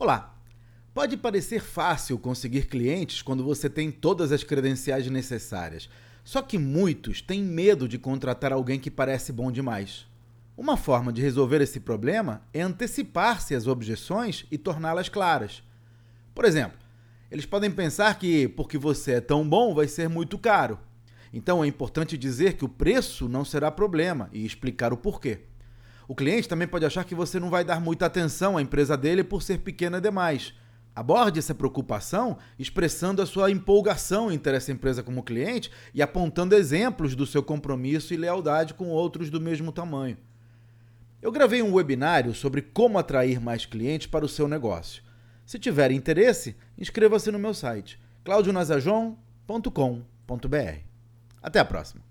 Olá! Pode parecer fácil conseguir clientes quando você tem todas as credenciais necessárias, só que muitos têm medo de contratar alguém que parece bom demais. Uma forma de resolver esse problema é antecipar-se às objeções e torná-las claras. Por exemplo, eles podem pensar que, porque você é tão bom, vai ser muito caro. Então é importante dizer que o preço não será problema e explicar o porquê. O cliente também pode achar que você não vai dar muita atenção à empresa dele por ser pequena demais. Aborde essa preocupação expressando a sua empolgação em ter essa empresa como cliente e apontando exemplos do seu compromisso e lealdade com outros do mesmo tamanho. Eu gravei um webinário sobre como atrair mais clientes para o seu negócio. Se tiver interesse, inscreva-se no meu site claudionazajon.com.br. Até a próxima!